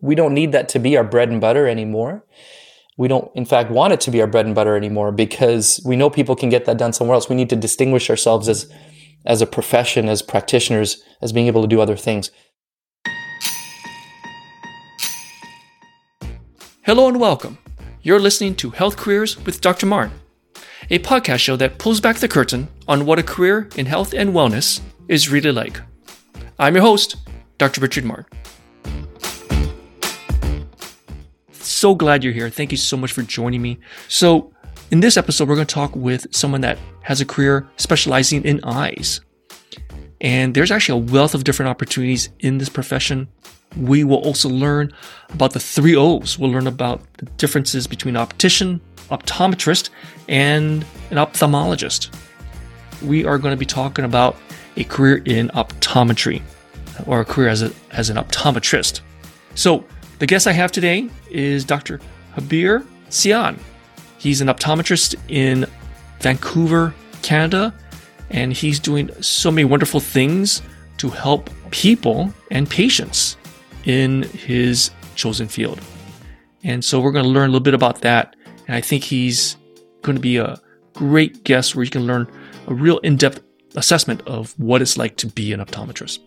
we don't need that to be our bread and butter anymore. We don't, in fact, want it to be our bread and butter anymore because we know people can get that done somewhere else. We need to distinguish ourselves as, as a profession, as practitioners, as being able to do other things. Hello and welcome. You're listening to Health Careers with Dr. Marn, a podcast show that pulls back the curtain on what a career in health and wellness is really like. I'm your host, Dr. Richard Marn. So glad you're here. Thank you so much for joining me. So, in this episode, we're going to talk with someone that has a career specializing in eyes. And there's actually a wealth of different opportunities in this profession. We will also learn about the three O's. We'll learn about the differences between optician, optometrist, and an ophthalmologist. We are going to be talking about a career in optometry or a career as, a, as an optometrist. So, the guest I have today is Dr. Harbir Sian. He's an optometrist in Vancouver, Canada, and he's doing so many wonderful things to help people and patients in his chosen field. And so we're going to learn a little bit about that. And I think he's going to be a great guest where you can learn a real in depth assessment of what it's like to be an optometrist.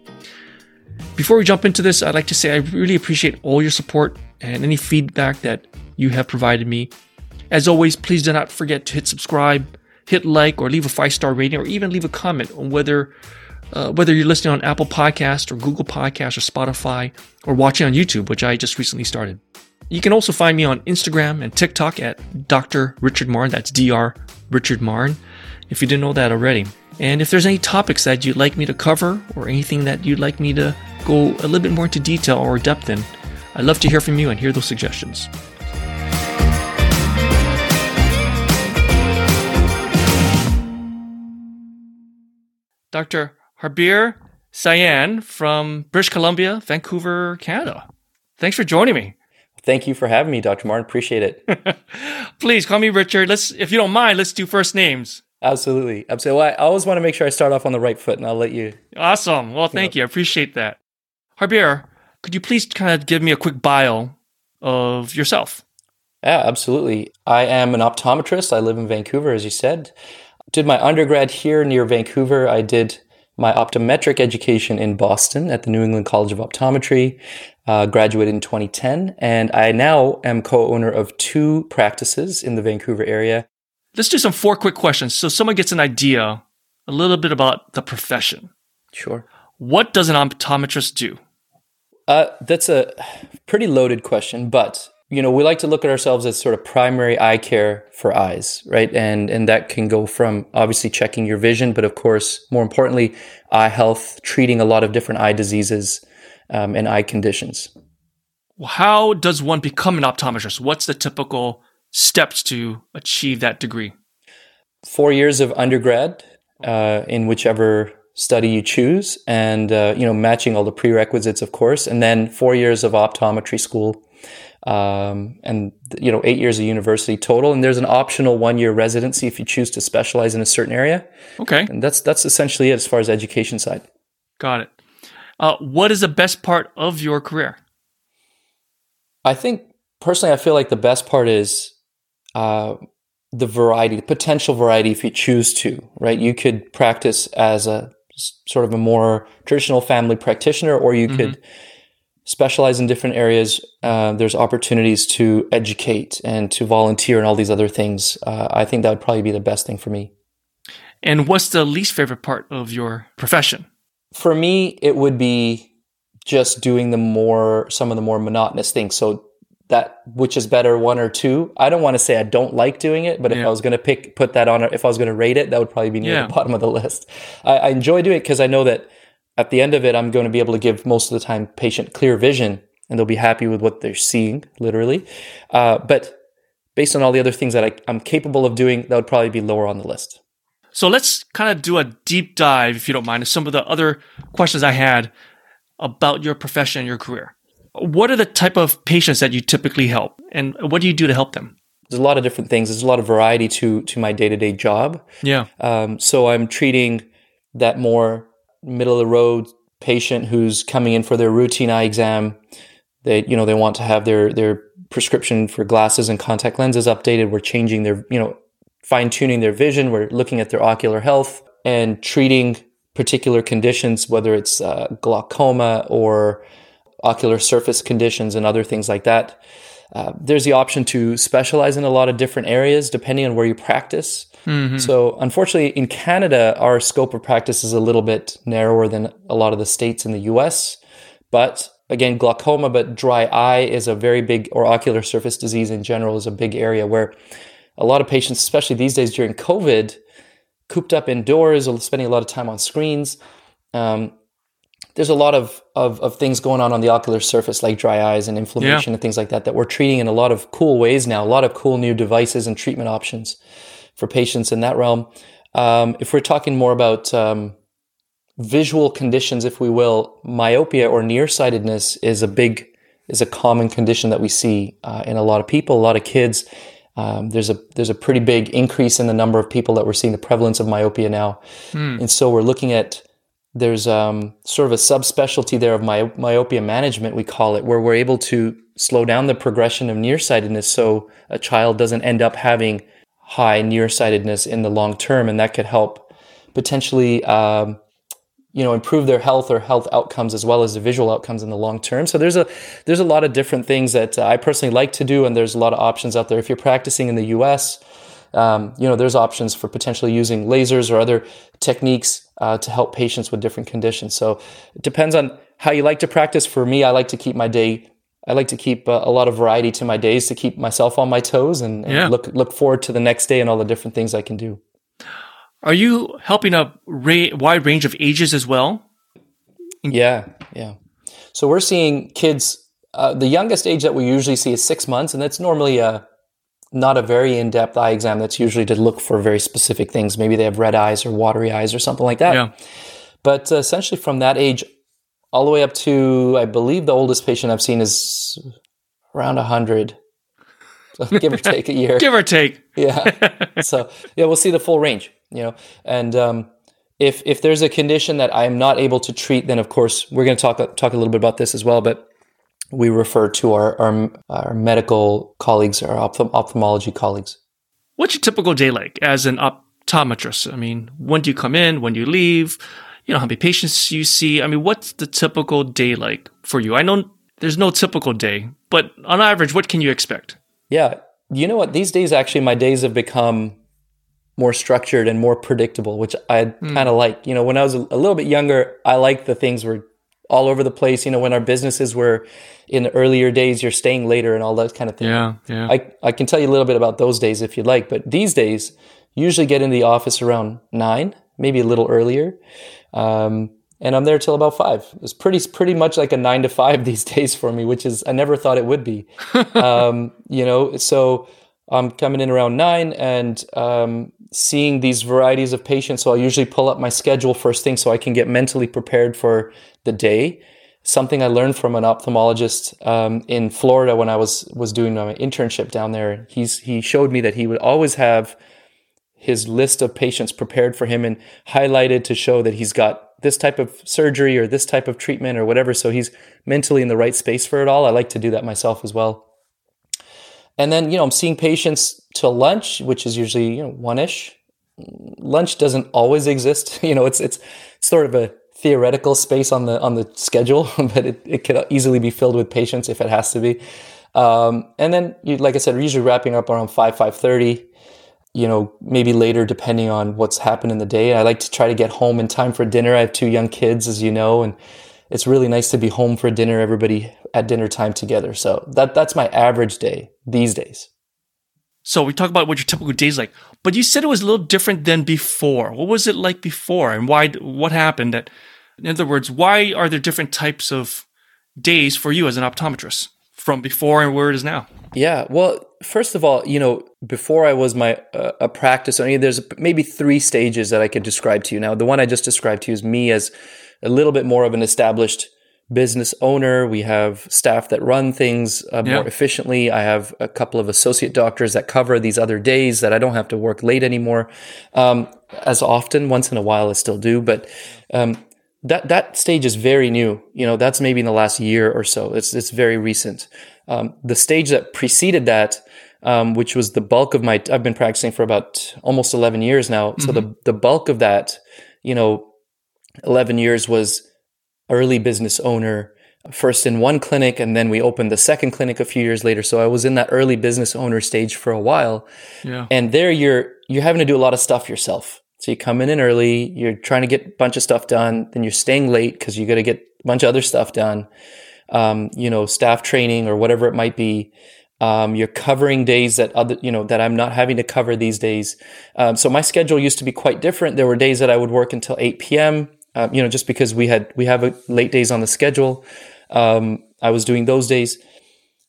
Before we jump into this, I'd like to say I really appreciate all your support and any feedback that you have provided me. As always, please do not forget to hit subscribe, hit like, or leave a five star rating, or even leave a comment on whether uh, whether you're listening on Apple Podcast or Google Podcast or Spotify or watching on YouTube, which I just recently started. You can also find me on Instagram and TikTok at Dr. Richard Marn. That's Dr. Richard Marn. If you didn't know that already. And if there's any topics that you'd like me to cover or anything that you'd like me to go a little bit more into detail or depth in, I'd love to hear from you and hear those suggestions. Dr. Harbir Sian from British Columbia, Vancouver, Canada. Thanks for joining me. Thank you for having me, Dr. Martin. Appreciate it. Please call me Richard. Let's, if you don't mind, let's do first names. Absolutely. Absolutely. Well, I always want to make sure I start off on the right foot, and I'll let you. Awesome. Well, thank you. you. I appreciate that. Harbir, could you please kind of give me a quick bio of yourself? Yeah, absolutely. I am an optometrist. I live in Vancouver, as you said. Did my undergrad here near Vancouver. I did my optometric education in Boston at the New England College of Optometry. Uh, graduated in 2010, and I now am co-owner of two practices in the Vancouver area let's do some four quick questions so someone gets an idea a little bit about the profession. Sure. What does an optometrist do? Uh, that's a pretty loaded question, but you know we like to look at ourselves as sort of primary eye care for eyes, right? And and that can go from obviously checking your vision, but of course more importantly, eye health, treating a lot of different eye diseases um, and eye conditions. How does one become an optometrist? What's the typical steps to achieve that degree? Four years of undergrad uh, in whichever study you choose, and uh, you know matching all the prerequisites, of course, and then four years of optometry school, um, and you know eight years of university total. And there's an optional one year residency if you choose to specialize in a certain area. Okay, and that's that's essentially it as far as education side. Got it. Uh, what is the best part of your career? I think personally, I feel like the best part is uh, the variety, the potential variety, if you choose to, right? You could practice as a sort of a more traditional family practitioner, or you mm-hmm. could specialize in different areas. Uh, there's opportunities to educate and to volunteer and all these other things. Uh, I think that would probably be the best thing for me. And what's the least favorite part of your profession? For me, it would be just doing the more, some of the more monotonous things. So that which is better one or two. I don't want to say i don't like doing it but if i was going to pick put that on if i was going to rate it that would probably be near yeah. the bottom of the list. I, I enjoy doing it because i know that at the end of it i'm going to be able to give most of the time patient clear vision and they'll be happy with what they're seeing literally. Uh, but based on all the other things that I, i'm capable of doing that would probably be lower on the list. So let's kind of do a deep dive if you don't mind some of the other questions i had about your profession and your career what are the type of patients that you typically help, and what do you do to help them? There's a lot of different things. There's a lot of variety to to my day to day job. Yeah. Um, so I'm treating that more middle of the road patient who's coming in for their routine eye exam. They, you know, they want to have their their prescription for glasses and contact lenses updated. We're changing their, you know, fine tuning their vision. We're looking at their ocular health and treating particular conditions, whether it's uh, glaucoma or ocular surface conditions and other things like that. Uh, there's the option to specialize in a lot of different areas depending on where you practice. Mm-hmm. So, unfortunately, in Canada, our scope of practice is a little bit narrower than a lot of the states in the US. But again, glaucoma, but dry eye is a very big, or ocular surface disease in general is a big area where a lot of patients, especially these days during COVID, cooped up indoors or spending a lot of time on screens. Um, there's a lot of, of, of, things going on on the ocular surface, like dry eyes and inflammation yeah. and things like that, that we're treating in a lot of cool ways now, a lot of cool new devices and treatment options for patients in that realm. Um, if we're talking more about um, visual conditions, if we will, myopia or nearsightedness is a big, is a common condition that we see uh, in a lot of people, a lot of kids. Um, there's a there's a pretty big increase in the number of people that we're seeing the prevalence of myopia now, mm. and so we're looking at there's um, sort of a subspecialty there of my, myopia management we call it, where we're able to slow down the progression of nearsightedness, so a child doesn't end up having high nearsightedness in the long term, and that could help potentially um, you know improve their health or health outcomes as well as the visual outcomes in the long term. So there's a there's a lot of different things that uh, i personally like to do and there's a lot of options out there. If you're practicing in the us um, you know there's options for potentially using lasers or other techniques uh, to help patients with different conditions so it depends on how you like to practice for me i like to keep my day I like to keep uh, a lot of variety to my days to keep myself on my toes and, and yeah. look look forward to the next day and all the different things I can do. Are you helping a ra- wide range of ages as well? Yeah, yeah. So we're seeing kids. Uh, the youngest age that we usually see is six months, and that's normally a not a very in-depth eye exam. That's usually to look for very specific things. Maybe they have red eyes or watery eyes or something like that. Yeah. But uh, essentially, from that age all the way up to, I believe, the oldest patient I've seen is around hundred. So give or take a year. give or take. Yeah. so yeah, we'll see the full range you know and um, if if there's a condition that i'm not able to treat then of course we're going to talk talk a little bit about this as well but we refer to our our, our medical colleagues our ophthalm- ophthalmology colleagues. What's your typical day like as an optometrist? I mean when do you come in? When do you leave? You know how many patients you see? I mean what's the typical day like for you? I know there's no typical day but on average what can you expect? Yeah. You know what? These days actually my days have become more structured and more predictable, which I mm. kind of like. You know, when I was a little bit younger, I liked the things were all over the place. You know, when our businesses were in the earlier days, you're staying later and all that kind of thing. Yeah, yeah. I, I can tell you a little bit about those days if you'd like, but these days, usually get in the office around nine, maybe a little earlier. Um, and I'm there till about five. It's pretty pretty much like a nine to five these days for me, which is I never thought it would be. um, you know, so I'm coming in around nine and um, seeing these varieties of patients. So I usually pull up my schedule first thing so I can get mentally prepared for the day. Something I learned from an ophthalmologist um, in Florida when I was was doing my internship down there. He's he showed me that he would always have his list of patients prepared for him and highlighted to show that he's got this type of surgery or this type of treatment or whatever. So he's mentally in the right space for it all. I like to do that myself as well. And then, you know, I'm seeing patients till lunch, which is usually, you know, one ish. Lunch doesn't always exist. You know, it's, it's, it's sort of a theoretical space on the, on the schedule, but it, it could easily be filled with patients if it has to be. Um, and then, you, like I said, we're usually wrapping up around 5, 5.30, you know, maybe later depending on what's happened in the day. I like to try to get home in time for dinner. I have two young kids, as you know, and it's really nice to be home for dinner, everybody at dinner time together. So that that's my average day these days. So we talk about what your typical day is like, but you said it was a little different than before. What was it like before, and why? What happened? That, in other words, why are there different types of days for you as an optometrist from before and where it is now? Yeah, well, first of all, you know, before I was my uh, a practice owner, there's maybe three stages that I could describe to you. Now, the one I just described to you is me as a little bit more of an established business owner. We have staff that run things uh, yeah. more efficiently. I have a couple of associate doctors that cover these other days that I don't have to work late anymore um, as often. Once in a while, I still do. But um, that that stage is very new. You know, that's maybe in the last year or so. It's it's very recent. Um, the stage that preceded that, um, which was the bulk of my, I've been practicing for about almost eleven years now. Mm-hmm. So the the bulk of that, you know, eleven years was early business owner. First in one clinic, and then we opened the second clinic a few years later. So I was in that early business owner stage for a while. Yeah. And there, you're you're having to do a lot of stuff yourself so you come in, in early, you're trying to get a bunch of stuff done, then you're staying late because you got to get a bunch of other stuff done. Um, you know, staff training or whatever it might be. Um, you're covering days that other, you know, that I'm not having to cover these days. Um, so my schedule used to be quite different. There were days that I would work until 8 p.m. Uh, you know, just because we had we have a late days on the schedule. Um, I was doing those days.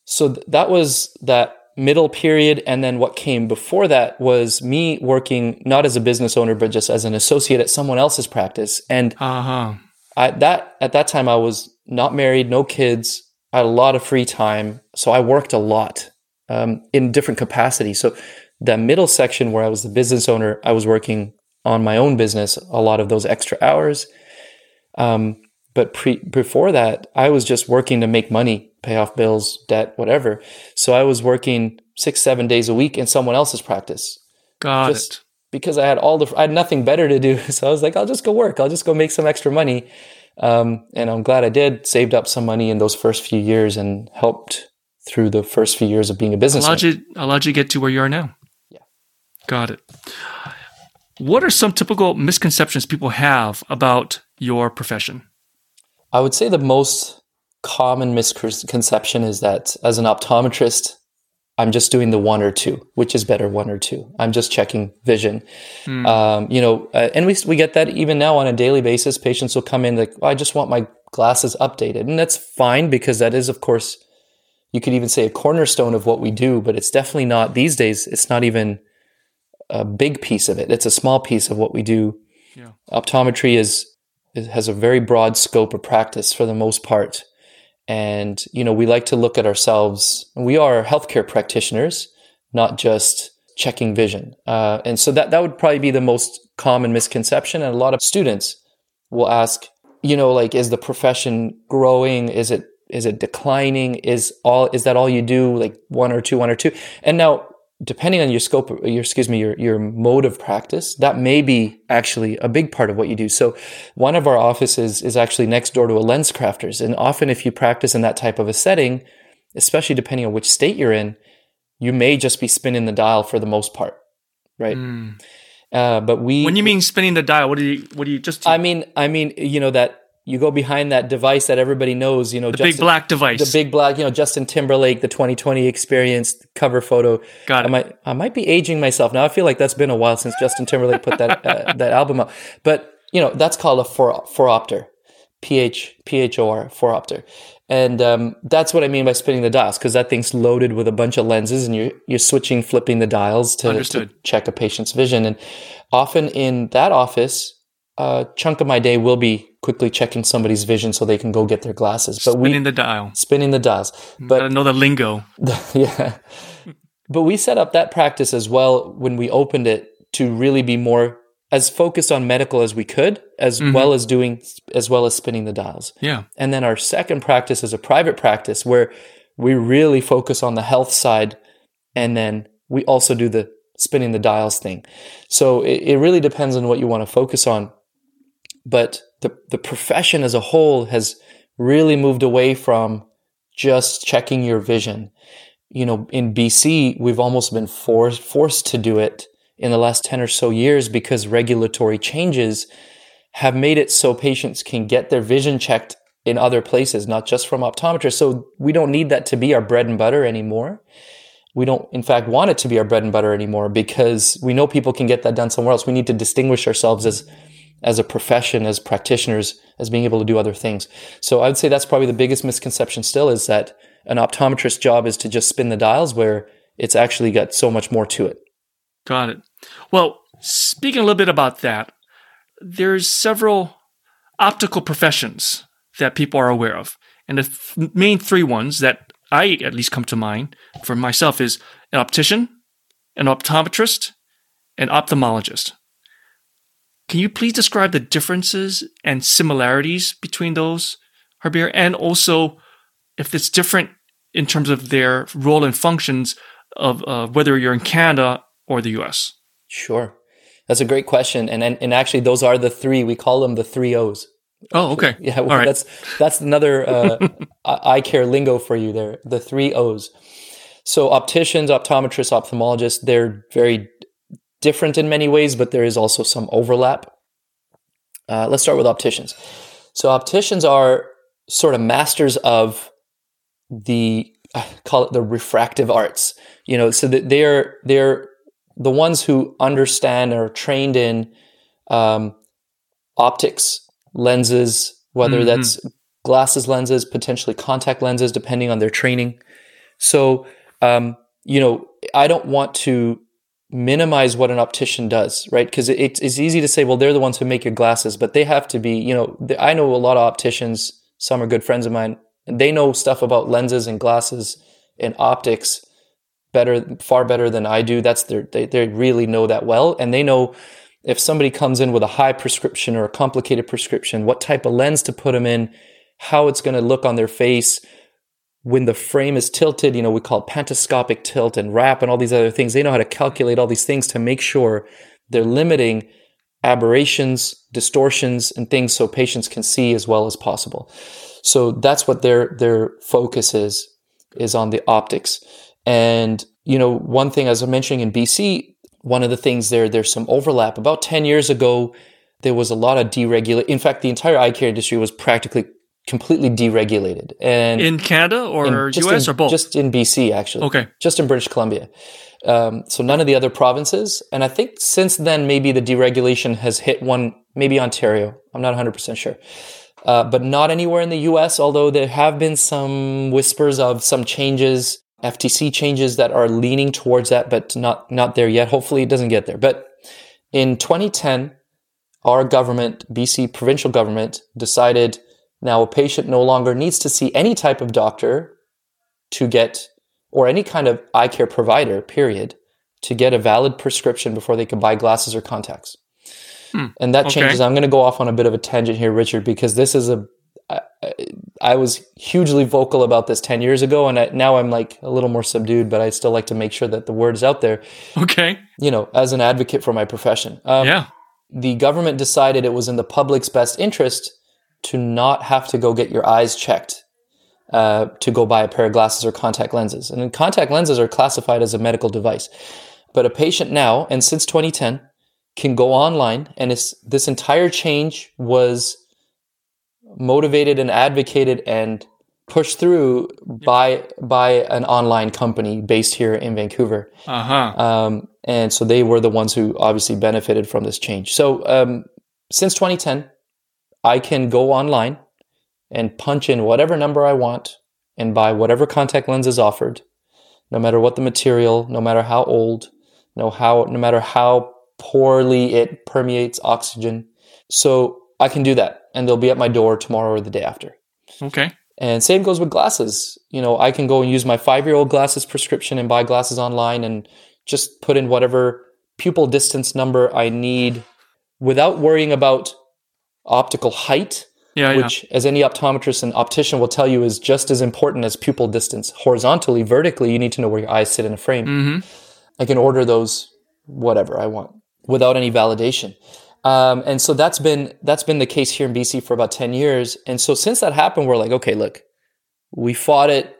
So th- that was that middle period and then what came before that was me working not as a business owner but just as an associate at someone else's practice and uh-huh. I, that at that time I was not married no kids I had a lot of free time so I worked a lot um, in different capacities so the middle section where I was the business owner I was working on my own business a lot of those extra hours um, but pre- before that I was just working to make money pay off bills, debt, whatever. So I was working six, seven days a week in someone else's practice. Got just it. Because I had all the, I had nothing better to do. So I was like, I'll just go work. I'll just go make some extra money. Um, and I'm glad I did. Saved up some money in those first few years and helped through the first few years of being a business. Allowed you, allowed you to get to where you are now. Yeah. Got it. What are some typical misconceptions people have about your profession? I would say the most common misconception is that as an optometrist, I'm just doing the one or two, which is better, one or two. I'm just checking vision. Mm. Um, you know, uh, and we, we get that even now on a daily basis. Patients will come in like, oh, I just want my glasses updated. And that's fine because that is, of course, you could even say a cornerstone of what we do, but it's definitely not these days. It's not even a big piece of it. It's a small piece of what we do. Yeah. Optometry is, has a very broad scope of practice for the most part. And, you know, we like to look at ourselves, we are healthcare practitioners, not just checking vision. Uh, and so that, that would probably be the most common misconception. And a lot of students will ask, you know, like, is the profession growing? Is it, is it declining? Is all, is that all you do? Like one or two, one or two? And now depending on your scope, your excuse me, your your mode of practice, that may be actually a big part of what you do. So, one of our offices is actually next door to a LensCrafters, and often if you practice in that type of a setting, especially depending on which state you're in, you may just be spinning the dial for the most part, right? Mm. Uh, but we when you mean spinning the dial, what do you what do you just? I mean, I mean, you know that you go behind that device that everybody knows, you know, the Justin, big black device, the big black, you know, Justin Timberlake, the 2020 experience cover photo. Got it. I might, I might be aging myself now. I feel like that's been a while since Justin Timberlake put that uh, that album out. But you know, that's called a four phoropter, P H P H O R phoropter, and um, that's what I mean by spinning the dials because that thing's loaded with a bunch of lenses, and you're you're switching, flipping the dials to, to check a patient's vision, and often in that office a chunk of my day will be quickly checking somebody's vision so they can go get their glasses. But spinning we, the dial, spinning the dials. But I know the lingo. yeah, but we set up that practice as well when we opened it to really be more as focused on medical as we could, as mm-hmm. well as doing as well as spinning the dials. Yeah. And then our second practice is a private practice where we really focus on the health side, and then we also do the spinning the dials thing. So it, it really depends on what you want to focus on but the, the profession as a whole has really moved away from just checking your vision. You know, in BC, we've almost been forced, forced to do it in the last 10 or so years because regulatory changes have made it so patients can get their vision checked in other places, not just from optometrists. So we don't need that to be our bread and butter anymore. We don't, in fact, want it to be our bread and butter anymore because we know people can get that done somewhere else. We need to distinguish ourselves as as a profession, as practitioners, as being able to do other things. So I would say that's probably the biggest misconception still is that an optometrist job is to just spin the dials where it's actually got so much more to it. Got it. Well, speaking a little bit about that, there's several optical professions that people are aware of. And the th- main three ones that I at least come to mind for myself is an optician, an optometrist, an ophthalmologist. Can you please describe the differences and similarities between those, Harbir, and also if it's different in terms of their role and functions of uh, whether you're in Canada or the U.S. Sure, that's a great question, and, and and actually those are the three. We call them the three O's. Oh, okay. Yeah, well, right. that's that's another uh, eye care lingo for you there. The three O's. So opticians, optometrists, ophthalmologists, they're very different in many ways, but there is also some overlap. Uh, let's start with opticians. So opticians are sort of masters of the uh, call it the refractive arts. You know, so that they're they're the ones who understand or are trained in um, optics, lenses, whether mm-hmm. that's glasses lenses, potentially contact lenses, depending on their training. So, um, you know, I don't want to minimize what an optician does, right? Because it, it's easy to say, well, they're the ones who make your glasses, but they have to be, you know, I know a lot of opticians, some are good friends of mine, and they know stuff about lenses and glasses and optics better, far better than I do. That's their, they, they really know that well. And they know if somebody comes in with a high prescription or a complicated prescription, what type of lens to put them in, how it's going to look on their face when the frame is tilted. You know, we call it pantoscopic tilt and wrap and all these other things. They know how to calculate all these things to make sure they're limiting aberrations, distortions, and things so patients can see as well as possible. So that's what their their focus is is on the optics. And you know, one thing as I'm mentioning in BC, one of the things there, there's some overlap. About 10 years ago, there was a lot of deregulation. In fact, the entire eye care industry was practically completely deregulated. And in Canada or in, US in, or both? Just in BC, actually. Okay. Just in British Columbia. Um, so none of the other provinces. And I think since then, maybe the deregulation has hit one, maybe Ontario. I'm not 100% sure. Uh, but not anywhere in the US, although there have been some whispers of some changes FTC changes that are leaning towards that, but not not there yet. Hopefully, it doesn't get there. But in 2010, our government, BC provincial government, decided now a patient no longer needs to see any type of doctor to get or any kind of eye care provider, period, to get a valid prescription before they can buy glasses or contacts. Hmm. And that okay. changes. I'm going to go off on a bit of a tangent here, Richard, because this is a I, I was hugely vocal about this 10 years ago and I, now I'm like a little more subdued but I still like to make sure that the word is out there. Okay. You know, as an advocate for my profession. Um, yeah. The government decided it was in the public's best interest to not have to go get your eyes checked uh, to go buy a pair of glasses or contact lenses. And contact lenses are classified as a medical device. But a patient now, and since 2010, can go online and this entire change was motivated and advocated and pushed through by by an online company based here in Vancouver. Uh-huh. Um, and so they were the ones who obviously benefited from this change. So um, since 2010, I can go online and punch in whatever number I want and buy whatever contact lens is offered, no matter what the material, no matter how old, no how no matter how poorly it permeates oxygen. So I can do that and they'll be at my door tomorrow or the day after. Okay. And same goes with glasses. You know, I can go and use my five year old glasses prescription and buy glasses online and just put in whatever pupil distance number I need without worrying about optical height. Yeah, which, yeah. as any optometrist and optician will tell you, is just as important as pupil distance. Horizontally, vertically, you need to know where your eyes sit in a frame. Mm-hmm. I can order those whatever I want without any validation. Um, and so that's been that's been the case here in BC for about ten years. And so since that happened, we're like, okay, look, we fought it.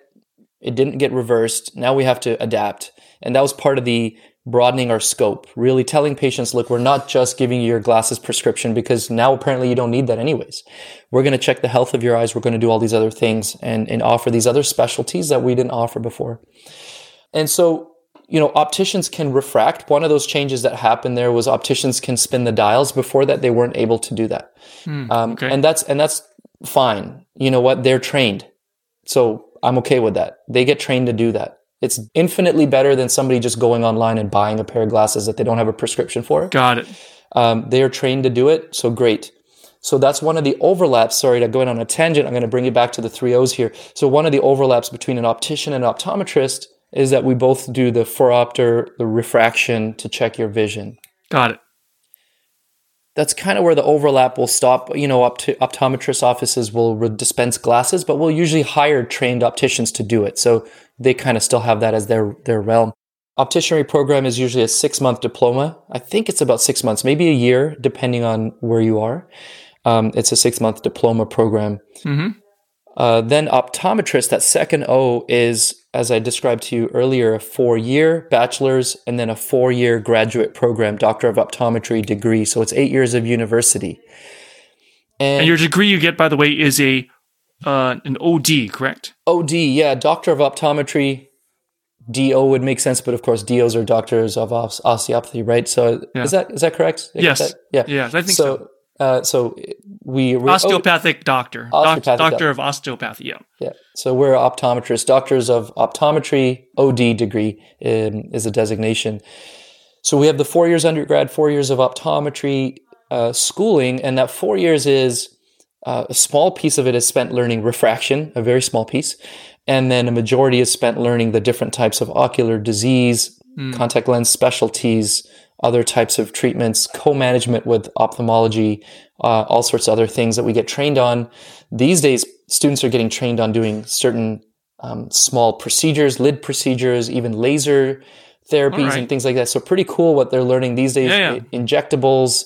It didn't get reversed. Now we have to adapt. And that was part of the broadening our scope, really telling patients, look, we're not just giving you your glasses prescription because now apparently you don't need that anyways. We're going to check the health of your eyes. We're going to do all these other things and, and offer these other specialties that we didn't offer before. And so you know, opticians can refract. One of those changes that happened there was opticians can spin the dials. Before that, they weren't able to do that, mm, um, okay. and that's and that's fine. You know what? They're trained, so I'm okay with that. They get trained to do that. It's infinitely better than somebody just going online and buying a pair of glasses that they don't have a prescription for. Got it. Um, they are trained to do it, so great. So that's one of the overlaps. Sorry to go in on a tangent. I'm going to bring you back to the three O's here. So one of the overlaps between an optician and an optometrist is that we both do the phoropter, the refraction to check your vision. Got it. That's kind of where the overlap will stop. You know, up to optometrist offices will dispense glasses, but we'll usually hire trained opticians to do it. So they kind of still have that as their their realm. Opticianry program is usually a six month diploma. I think it's about six months, maybe a year, depending on where you are. Um, it's a six month diploma program. Mm-hmm. Uh, then optometrist, that second O is, as I described to you earlier, a four year bachelor's and then a four year graduate program, Doctor of Optometry degree. So it's eight years of university. And, and your degree you get, by the way, is a uh, an OD, correct? OD, yeah, Doctor of Optometry. DO would make sense, but of course, DOs are doctors of osteopathy, right? So Yeah. is that is that correct? Yes. that? Yeah. Yeah, I think so. so. Uh, so we we- Osteopathic doctor, Doc- doctor of osteopathy. Yeah. Yeah. So we're optometrists, doctors of optometry, OD degree um, is a designation. So we have the four years undergrad, four years of optometry uh, schooling, and that four years is uh, a small piece of it is spent learning refraction, a very small piece, and then a majority is spent learning the different types of ocular disease, contact lens specialties, other types of treatments, co-management with ophthalmology, uh, all sorts of other things that we get trained on. These days, students are getting trained on doing certain um, small procedures, lid procedures, even laser therapies Alright. and things like that. So pretty cool what they're learning these days. Yeah, yeah. Injectables,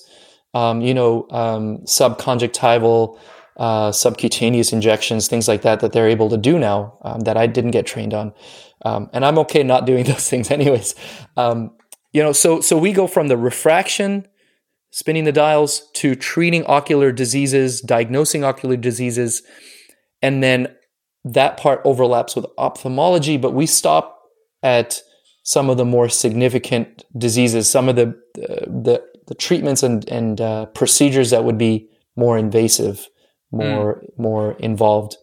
um, you know, um, subconjunctival, uh, subcutaneous injections, things like that, that they're able to do now um, that I didn't get trained on. Um, and I'm okay not doing those things anyways. You know, so so we go from the refraction, spinning the dials, to treating ocular diseases, diagnosing ocular diseases, and then that part overlaps with ophthalmology, but we stop at some of the more significant diseases, some of the the, the treatments and and uh, procedures that would be more invasive, more more involved,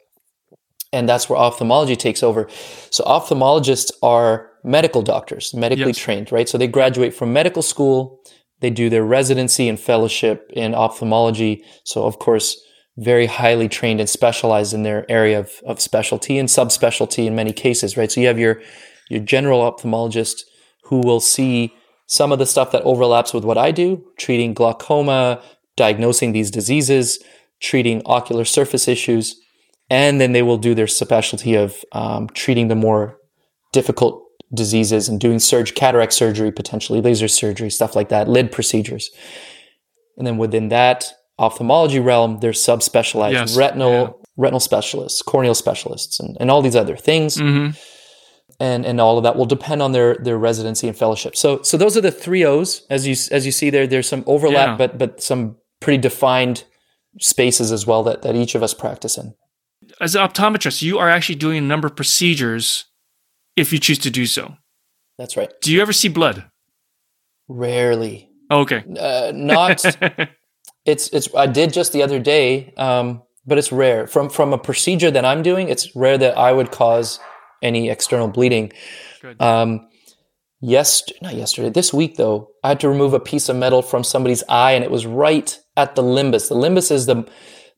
and that's where ophthalmology takes over. So ophthalmologists are medical doctors, medically Yes. trained, right? So they graduate from medical school, they do their residency and fellowship in ophthalmology. So of course, very highly trained and specialized in their area of, of specialty and subspecialty in many cases, right? So you have your your general ophthalmologist who will see some of the stuff that overlaps with what I do, treating glaucoma, diagnosing these diseases, treating ocular surface issues, and then they will do their specialty of um, treating the more difficult diseases and doing surge cataract surgery, potentially laser surgery, stuff like that, lid procedures. And then within that ophthalmology realm, there's subspecialized Yes, retinal yeah. retinal specialists, corneal specialists, and, and all these other things hmm and and all of that will depend on their their residency and fellowship. So so those are the three O's as you as you see there. There's some overlap, Yeah. but but some pretty defined spaces as well that that each of us practice in. As an optometrist, you are actually doing a number of procedures if you choose to do so. That's right. Do you ever see blood? Rarely, Oh, okay. uh, not. it's it's. I did just the other day, um, but it's rare. From from a procedure that I'm doing, it's rare that I would cause any external bleeding. Good. Um, yes, not yesterday. This week, though, I had to remove a piece of metal from somebody's eye, and it was right at the limbus. The limbus is the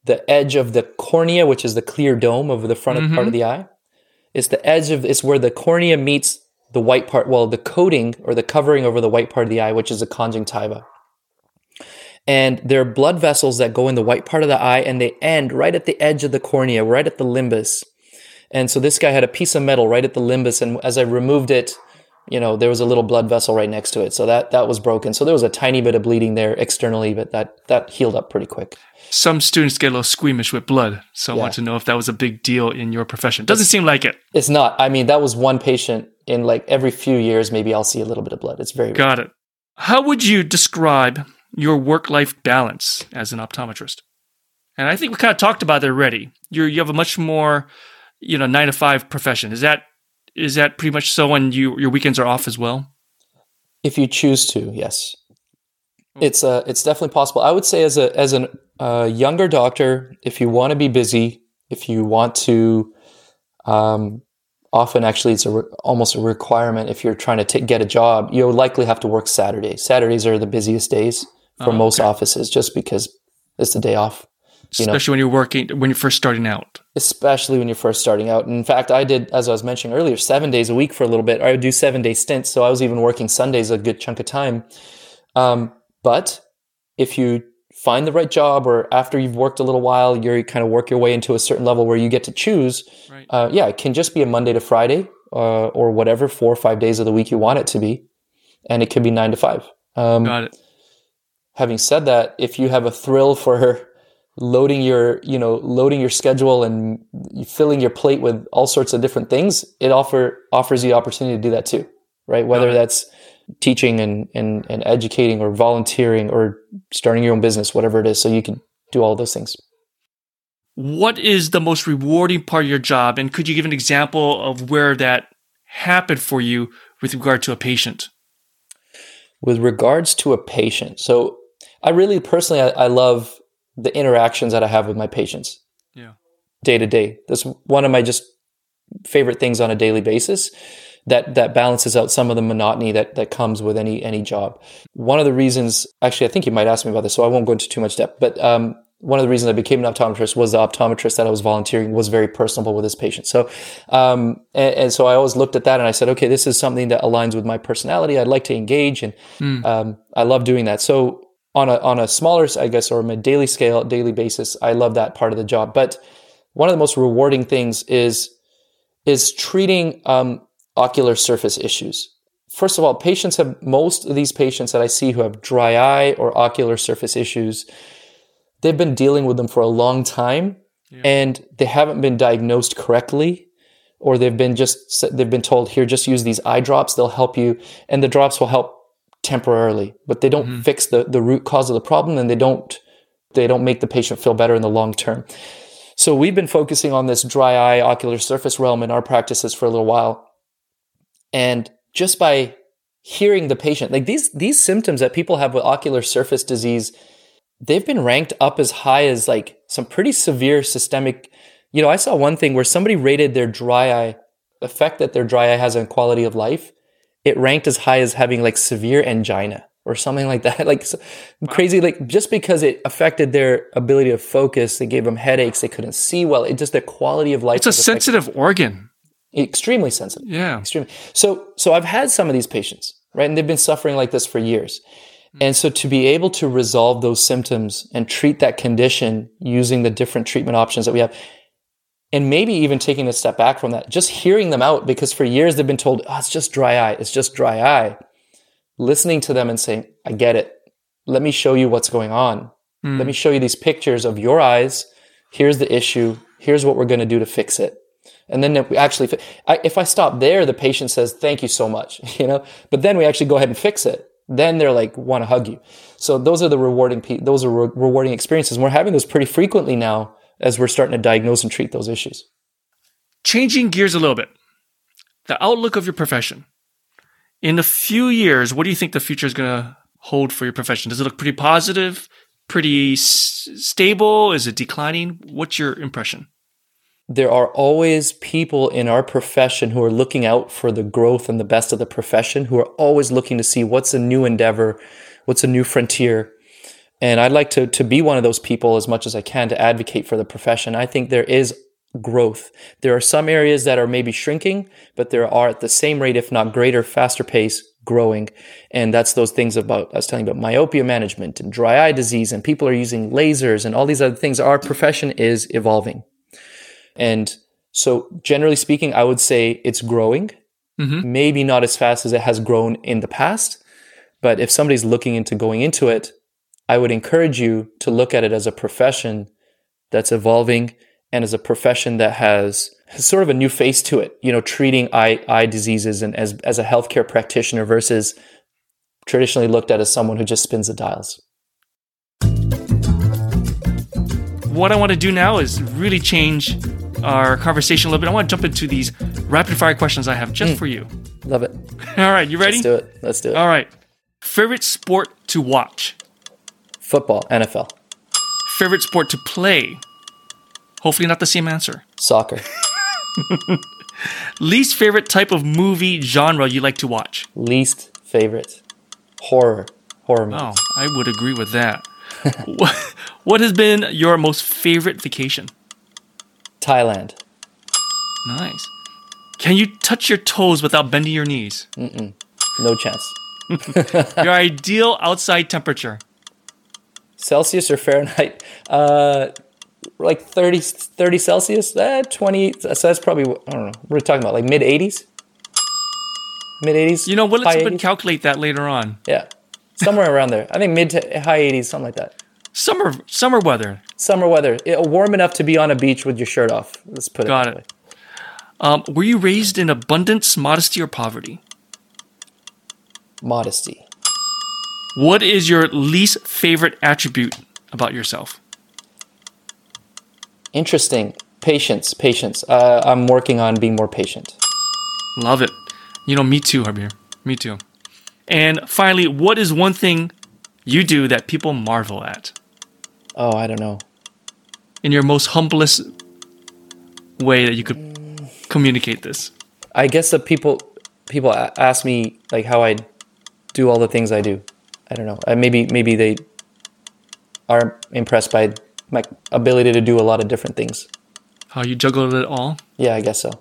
the edge of the cornea, which is the clear dome of the front of part of the eye. It's the edge of it's where the cornea meets the white part. Well, the coating or the covering over the white part of the eye, which is the conjunctiva. And there are blood vessels that go in the white part of the eye, and they end right at the edge of the cornea, right at the limbus. And so this guy had a piece of metal right at the limbus, and as I removed it, you know, there was a little blood vessel right next to it. So that that was broken. So there was a tiny bit of bleeding there externally, but that that healed up pretty quick. Some students get a little squeamish with blood, so I want to know if that was a big deal in your profession. Doesn't seem like it. It's not. I mean, that was one patient in like every few years. Maybe I'll see a little bit of blood. It's very rare. Got it. How would you describe your work-life balance as an optometrist? And I think we kind of talked about it already. You you have a much more, you know, nine to five profession. Is that is that pretty much so? And you your weekends are off as well. if you choose to. Yes, it's uh, it's definitely possible. I would say as a as an uh, younger doctor, if you want to be busy, if you want to, um, often actually it's a re- almost a requirement. If you're trying to ta get a job, you'll likely have to work Saturdays. Saturdays are the busiest days for Oh, most okay. offices, just because it's the day off. You know. Especially when you're working when you're first starting out. especially when you're first starting out. In fact, I did, as I was mentioning earlier, seven days a week for a little bit. I would do seven day stints, so I was even working Sundays a good chunk of time. Um, but if you find the right job or after you've worked a little while, you kind of work your way into a certain level where you get to choose. Right. Uh, yeah, it can just be a Monday to Friday uh, or whatever, four or five days of the week you want it to be. And it can be nine to five. Um, Got it. having said that, if you have a thrill for loading your, you know, loading your schedule and filling your plate with all sorts of different things, it offer offers you the opportunity to do that too, right? Whether that's teaching and, and, and educating or volunteering or starting your own business, whatever it is. So you can do all those things. What is the most rewarding part of your job? And could you give an example of where that happened for you with regard to a patient? With regards to a patient, so I really personally, I, I love the interactions that I have with my patients Yeah. day to day. That's one of my just favorite things on a daily basis. That that balances out some of the monotony that that comes with any any job. One of the reasons, actually, I think you might ask me about this, so I won't go into too much depth. But um, one of the reasons I became an optometrist was the optometrist that I was volunteering was very personable with his patients. So, um, and, and, so I always looked at that and I said, okay, this is something that aligns with my personality. I'd like to engage, and Mm. um, I love doing that. So on a on a smaller, I guess, or a daily scale, daily basis, I love that part of the job. But one of the most rewarding things is is treating um, ocular surface issues. First of all, patients have most of these patients that I see who have dry eye or ocular surface issues. They've been dealing with them for a long time, Yeah. and they haven't been diagnosed correctly, or they've been just they've been told here just use these eye drops. They'll help you, and the drops will help temporarily, but they don't Mhm. fix the the root cause of the problem, and they don't they don't make the patient feel better in the long term. So we've been focusing on this dry eye ocular surface realm in our practices for a little while. And just by hearing the patient, like these these symptoms that people have with ocular surface disease, they've been ranked up as high as like some pretty severe systemic. You know, I saw one thing where somebody rated their dry eye effect that their dry eye has on quality of life. It ranked as high as having like severe angina or something like that. Like so crazy, like just because it affected their ability to focus, it gave them headaches, they couldn't see well. It just their quality of life. It's a was affected. sensitive organ. extremely sensitive Yeah. extremely so so i've had some of these patients right and they've been suffering like this for years hmm. and so to be able to resolve those symptoms and treat that condition using the different treatment options that we have and maybe even taking a step back from that just hearing them out because for years they've been told oh, it's just dry eye it's just dry eye listening to them and saying i get it let me show you what's going on Mm. let me show you these pictures of your eyes here's the issue here's what we're going to do to fix it and then we actually, I, if I stop there, the patient says, thank you so much, you know, but then we actually go ahead and fix it. Then they're like, want to hug you. So those are the rewarding, those are re- rewarding experiences. And we're having those pretty frequently now as we're starting to diagnose and treat those issues. Changing gears a little bit. The outlook of your profession. In a few years, what do you think the future is going to hold for your profession? Does it look pretty positive? Pretty s- stable? Is it declining? What's your impression? There are always people in our profession who are looking out for the growth and the best of the profession, who are always looking to see what's a new endeavor, what's a new frontier. And I'd like to, to be one of those people as much as I can to advocate for the profession. I think there is growth. There are some areas that are maybe shrinking, but there are at the same rate, if not greater, faster pace growing. And that's those things about, I was telling you about myopia management and dry eye disease, and people are using lasers and all these other things. Our profession is evolving. And so, generally speaking, I would say it's growing, Mhm. maybe not as fast as it has grown in the past. But if somebody's looking into going into it, I would encourage you to look at it as a profession that's evolving and as a profession that has, has sort of a new face to it, you know, treating eye, eye diseases and as, as a healthcare practitioner versus traditionally looked at as someone who just spins the dials. What I want to do now is really change our conversation a little bit. I want to jump into these rapid fire questions I have just mm. for you. Love it. All right, you ready? Let's do it. Let's do it. All right. Favorite sport to watch? Football, NFL, Favorite sport to play? Hopefully, not the same answer. soccer, Least favorite type of movie genre you like to watch? least favorite, horror, horror movies. Oh, I would agree with that. what, what has been your most favorite vacation? Thailand, Nice. Can you touch your toes without bending your knees? no chance. Your ideal outside temperature? Celsius or Fahrenheit? Uh, like 30, 30 Celsius, eh, 20. So that's probably, I don't know, we're talking about like mid 80s? Mid 80s? You know, well, let's calculate that later on. Yeah. Somewhere around there. I think mid to high 80s, something like that. Summer summer weather. Summer weather. It, warm enough to be on a beach with your shirt off. Let's put it Got it. Um, were you raised in abundance, modesty, or poverty? Modesty. What is your least favorite attribute about yourself? Interesting. Patience. Patience. Uh, I'm working on being more patient. Love it. You know, me too, Harbir. Me too. And finally, what is one thing you do that people marvel at? Oh, I don't know. In your most humblest way that you could communicate this. I guess that people people ask me like how I do all the things I do. I don't know. Uh, maybe maybe they are impressed by my ability to do a lot of different things. How you juggle it all? Yeah, I guess so.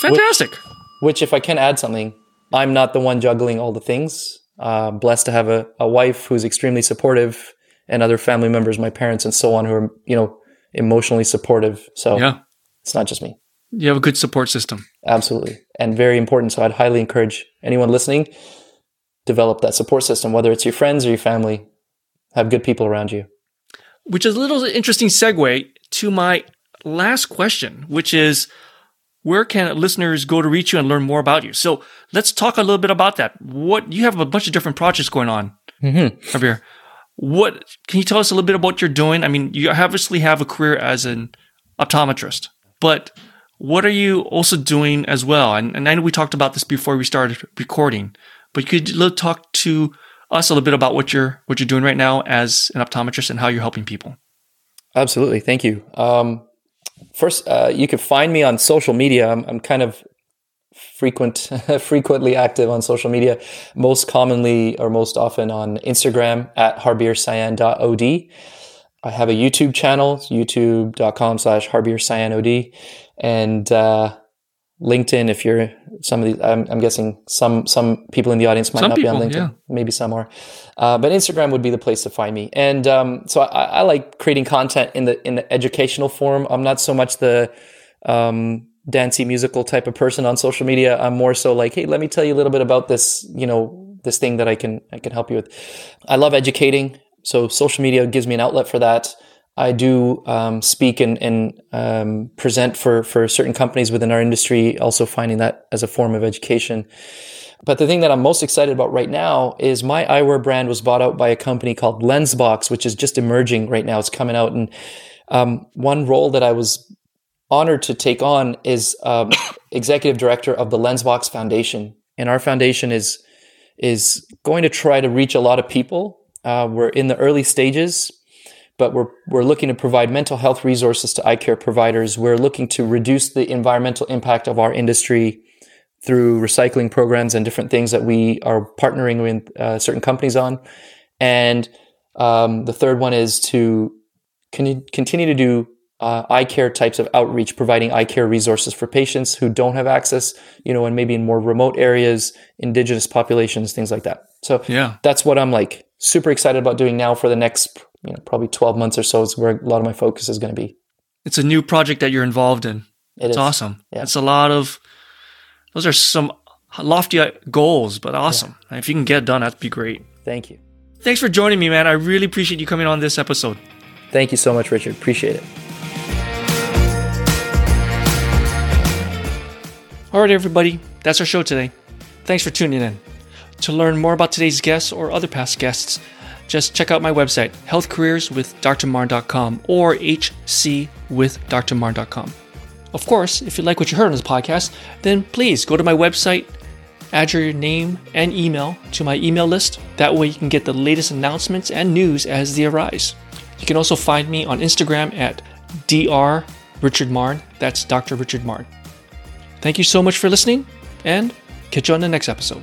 fantastic. Which, which, if I can add something, I'm not the one juggling all the things. Uh, blessed to have a, a wife who's extremely supportive and other family members, my parents and so on, who are, you know, emotionally supportive. So yeah. it's not just me. You have a good support system. Absolutely. And very important. So I'd highly encourage anyone listening, develop that support system, whether it's your friends or your family, have good people around you. Which is a little interesting segue to my last question, which is where can listeners go to reach you and learn more about you? So let's talk a little bit about that. What you have a bunch of different projects going on, mm-hmm. Harbir. What can you tell us a little bit about what you're doing? I mean, you obviously have a career as an optometrist, but what are you also doing as well? And, and I know we talked about this before we started recording, but you could you talk to us a little bit about what you're what you're doing right now as an optometrist and how you're helping people? Absolutely, thank you. Um, first, uh, you can find me on social media. I'm, I'm kind of frequent, frequently active on social media. Most commonly or most often on Instagram at harbircyan.od. I have a YouTube channel, youtube.com slash harbircyanod. And, uh, LinkedIn, if you're some of these, I'm, I'm, guessing some some people in the audience might some not people, be on LinkedIn. Yeah. Maybe some are, uh, but Instagram would be the place to find me. And um, so I, I, like creating content in the in the educational form. I'm not so much the um, dancey musical type of person on social media. I'm more so like, hey, let me tell you a little bit about this. You know, this thing that I can I can help you with. I love educating, so social media gives me an outlet for that. I do um, speak and, and um, present for for certain companies within our industry, also finding that as a form of education. But the thing that I'm most excited about right now is my eyewear brand was bought out by a company called Lensbox, which is just emerging right now. It's coming out, and um, one role that I was honored to take on is um, executive director of the Lensbox Foundation, and our foundation is is going to try to reach a lot of people. Uh, we're in the early stages but we're, we're looking to provide mental health resources to eye care providers. We're looking to reduce the environmental impact of our industry through recycling programs and different things that we are partnering with uh, certain companies on. And um, the third one is to con- continue to do uh, eye care types of outreach, providing eye care resources for patients who don't have access, you know, and maybe in more remote areas, indigenous populations, things like that. So yeah, that's what I'm like super excited about doing now for the next you know probably 12 months or so is where a lot of my focus is going to be. It's a new project that you're involved in. It it's is. awesome. Yeah. it's a lot of those are some lofty goals but awesome. Yeah. if you can get done that'd be great. Thank you. Thanks for joining me man. I really appreciate you coming on this episode. Thank you so much richard. Appreciate it. All right everybody. That's our show today. Thanks for tuning in. To learn more about today's guests or other past guests just check out my website, healthcareerswithdrmarn.com or hcwithdrmarn.com. Of course, if you like what you heard on this podcast, then please go to my website, add your name and email to my email list. That way you can get the latest announcements and news as they arise. You can also find me on Instagram at Dr. Richard Marn. That's Dr. Richard Marn. Thank you so much for listening, and catch you on the next episode.